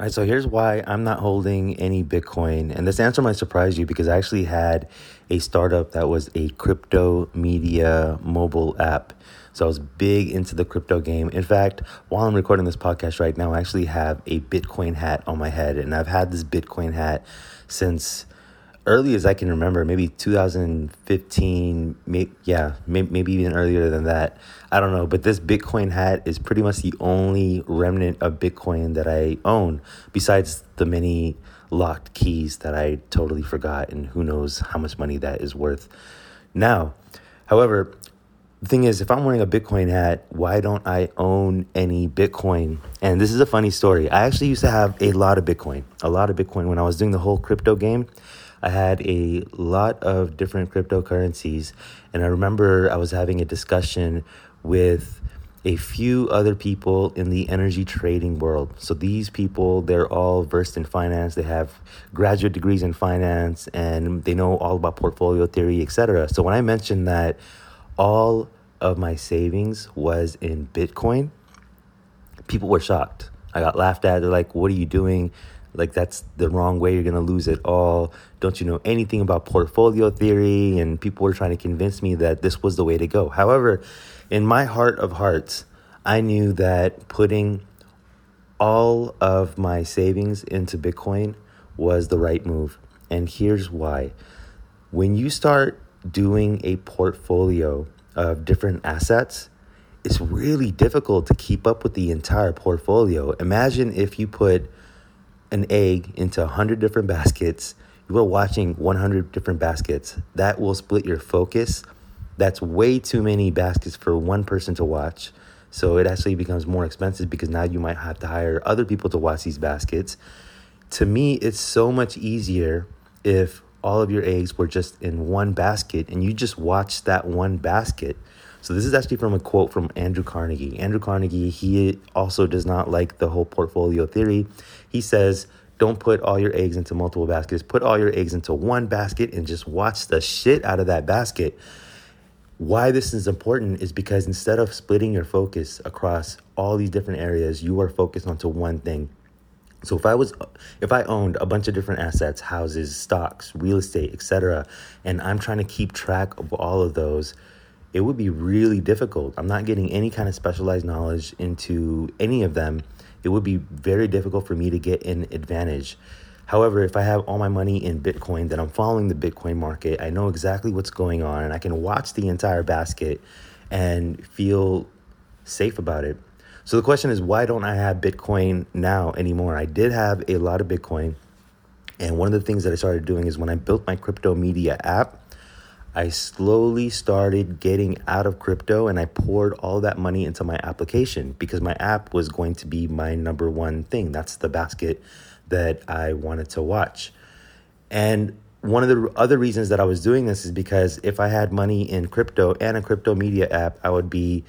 All right, so here's why I'm not holding any Bitcoin. And this answer might surprise you because I actually had a startup that was a crypto media mobile app. So I was big into the crypto game. In fact, while I'm recording this podcast right now, I actually have a Bitcoin hat on my head. And I've had this Bitcoin hat since early as I can remember, maybe 2015, may, yeah, may, maybe even earlier than that. I don't know, but this Bitcoin hat is pretty much the only remnant of Bitcoin that I own, besides the many locked keys that I totally forgot, and who knows how much money that is worth now. However, the thing is, if I'm wearing a Bitcoin hat, why don't I own any Bitcoin? And this is a funny story. I actually used to have a lot of Bitcoin, a lot of Bitcoin when I was doing the whole crypto game. I had a lot of different cryptocurrencies, and I remember I was having a discussion with a few other people in the energy trading world. So these people, they're all versed in finance. They have graduate degrees in finance and they know all about portfolio theory, etc. So when I mentioned that all of my savings was in Bitcoin, people were shocked. I got laughed at. They're like, "What are you doing? Like that's the wrong way. You're gonna lose it all. Don't you know anything about portfolio theory?" And people were trying to convince me that this was the way to go. However, in my heart of hearts, I knew that putting all of my savings into Bitcoin was the right move. And here's why. When you start doing a portfolio of different assets, it's really difficult to keep up with the entire portfolio. Imagine if you put an egg into 100 different baskets, you are watching 100 different baskets. That will split your focus. That's way too many baskets for one person to watch. So it actually becomes more expensive because now you might have to hire other people to watch these baskets. To me, it's so much easier if all of your eggs were just in one basket and you just watch that one basket. So this is actually from a quote from Andrew Carnegie. Andrew Carnegie, he also does not like the whole portfolio theory. He says, don't put all your eggs into multiple baskets. Put all your eggs into one basket and just watch the shit out of that basket. Why this is important is because instead of splitting your focus across all these different areas, you are focused onto one thing. So if I was if I owned a bunch of different assets, houses, stocks, real estate, etc., and I'm trying to keep track of all of those, it would be really difficult. I'm not getting any kind of specialized knowledge into any of them. It would be very difficult for me to get an advantage. However, if I have all my money in Bitcoin, then I'm following the Bitcoin market. I know exactly what's going on and I can watch the entire basket and feel safe about it. So the question is, why don't I have Bitcoin now anymore? I did have a lot of Bitcoin. And one of the things that I started doing is when I built my crypto media app, I slowly started getting out of crypto and I poured all that money into my application because my app was going to be my number one thing. That's the basket that I wanted to watch. And one of the other reasons that I was doing this is because if I had money in crypto and a crypto media app, I would be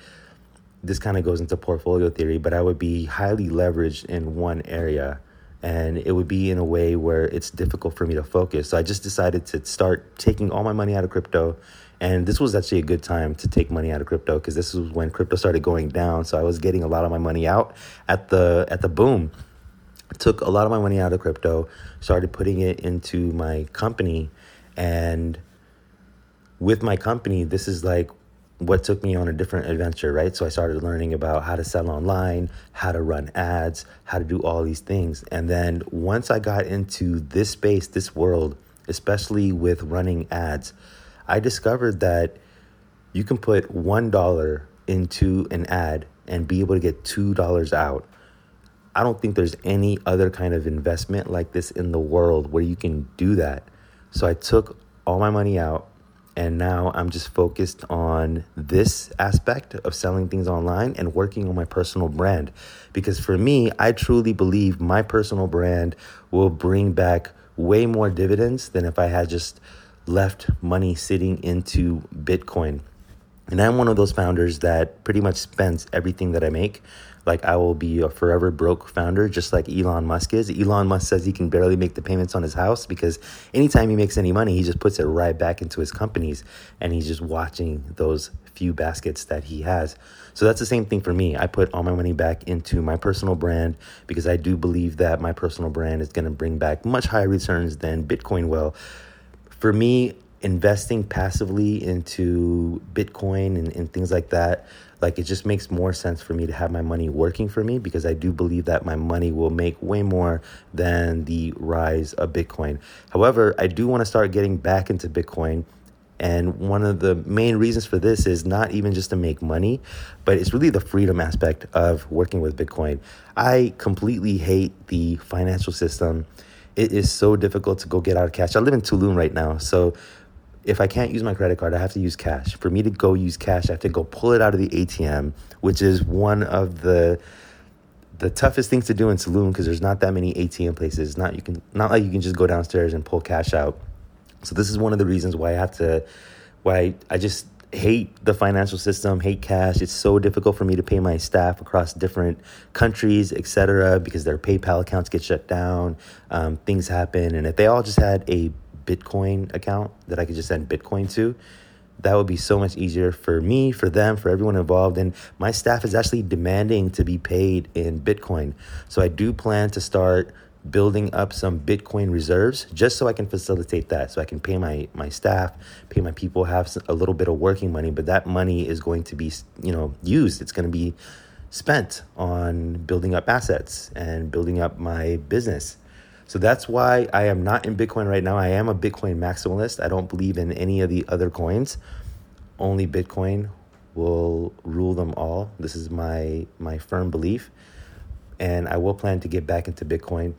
this kind of goes into portfolio theory, but I would be highly leveraged in one area and it would be in a way where it's difficult for me to focus. So I just decided to start taking all my money out of crypto. And this was actually a good time to take money out of crypto because this was when crypto started going down. So I was getting a lot of my money out at the at the boom took a lot of my money out of crypto, started putting it into my company. And with my company, this is like what took me on a different adventure, right? So I started learning about how to sell online, how to run ads, how to do all these things. And then once I got into this space, this world, especially with running ads, I discovered that you can put $1 into an ad and be able to get $2 out. I don't think there's any other kind of investment like this in the world where you can do that. So I took all my money out and now I'm just focused on this aspect of selling things online and working on my personal brand. Because for me, I truly believe my personal brand will bring back way more dividends than if I had just left money sitting into Bitcoin. And I'm one of those founders that pretty much spends everything that I make. Like I will be a forever broke founder, just like Elon Musk is. Elon Musk says he can barely make the payments on his house because anytime he makes any money, he just puts it right back into his companies and he's just watching those few baskets that he has. So that's the same thing for me. I put all my money back into my personal brand because I do believe that my personal brand is going to bring back much higher returns than Bitcoin will. For me, investing passively into Bitcoin and, and things like that, like it just makes more sense for me to have my money working for me because I do believe that my money will make way more than the rise of Bitcoin. However, I do want to start getting back into Bitcoin. And one of the main reasons for this is not even just to make money, but it's really the freedom aspect of working with Bitcoin. I completely hate the financial system. It is so difficult to go get out of cash. I live in Tulum right now. So if I can't use my credit card, I have to use cash. For me to go use cash, I have to go pull it out of the ATM, which is one of the the toughest things to do in Tulum because there's not that many ATM places. Not you can not like you can just go downstairs and pull cash out. So this is one of the reasons why I have to why I just hate the financial system, hate cash. It's so difficult for me to pay my staff across different countries, etc., because their PayPal accounts get shut down. Um, things happen, and if they all just had a Bitcoin account that I could just send Bitcoin to, that would be so much easier for me, for them, for everyone involved. And my staff is actually demanding to be paid in Bitcoin. So I do plan to start building up some Bitcoin reserves just so I can facilitate that. So I can pay my my staff, pay my people, have a little bit of working money, but that money is going to be, you know, used. It's going to be spent on building up assets and building up my business. So that's why I am not in Bitcoin right now. I am a Bitcoin maximalist. I don't believe in any of the other coins. Only Bitcoin will rule them all. This is my my firm belief. And I will plan to get back into Bitcoin.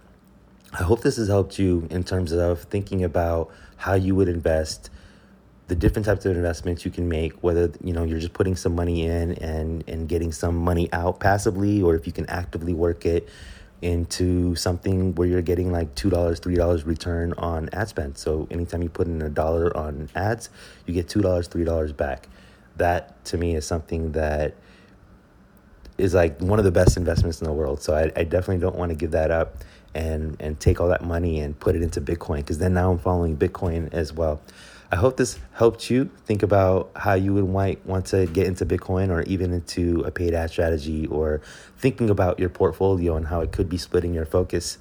I hope this has helped you in terms of thinking about how you would invest, the different types of investments you can make, whether you know you're just putting some money in and and getting some money out passively, or if you can actively work it into something where you're getting like $2, $3 return on ad spend. So anytime you put in a dollar on ads, you get $2, $3 back. That to me is something that is like one of the best investments in the world. So I, I definitely don't want to give that up and and take all that money and put it into Bitcoin because then now I'm following Bitcoin as well. I hope this helped you think about how you would might want to get into Bitcoin or even into a paid ad strategy or thinking about your portfolio and how it could be splitting your focus.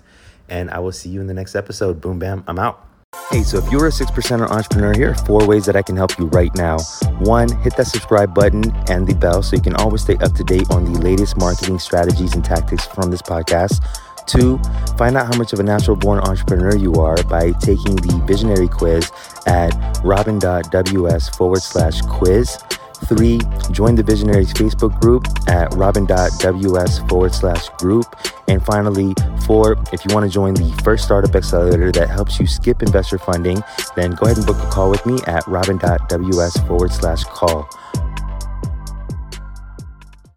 And I will see you in the next episode. Boom, bam, I'm out. Hey, so if you're a six percenter entrepreneur, here are four ways that I can help you right now. One, hit that subscribe button and the bell so you can always stay up to date on the latest marketing strategies and tactics from this podcast. Two, find out how much of a natural born entrepreneur you are by taking the visionary quiz at robin.ws forward slash quiz. Three, join the Visionaries Facebook group at robin.ws forward slash group. And finally, four, if you want to join the first startup accelerator that helps you skip investor funding, then go ahead and book a call with me at robin.ws forward slash call.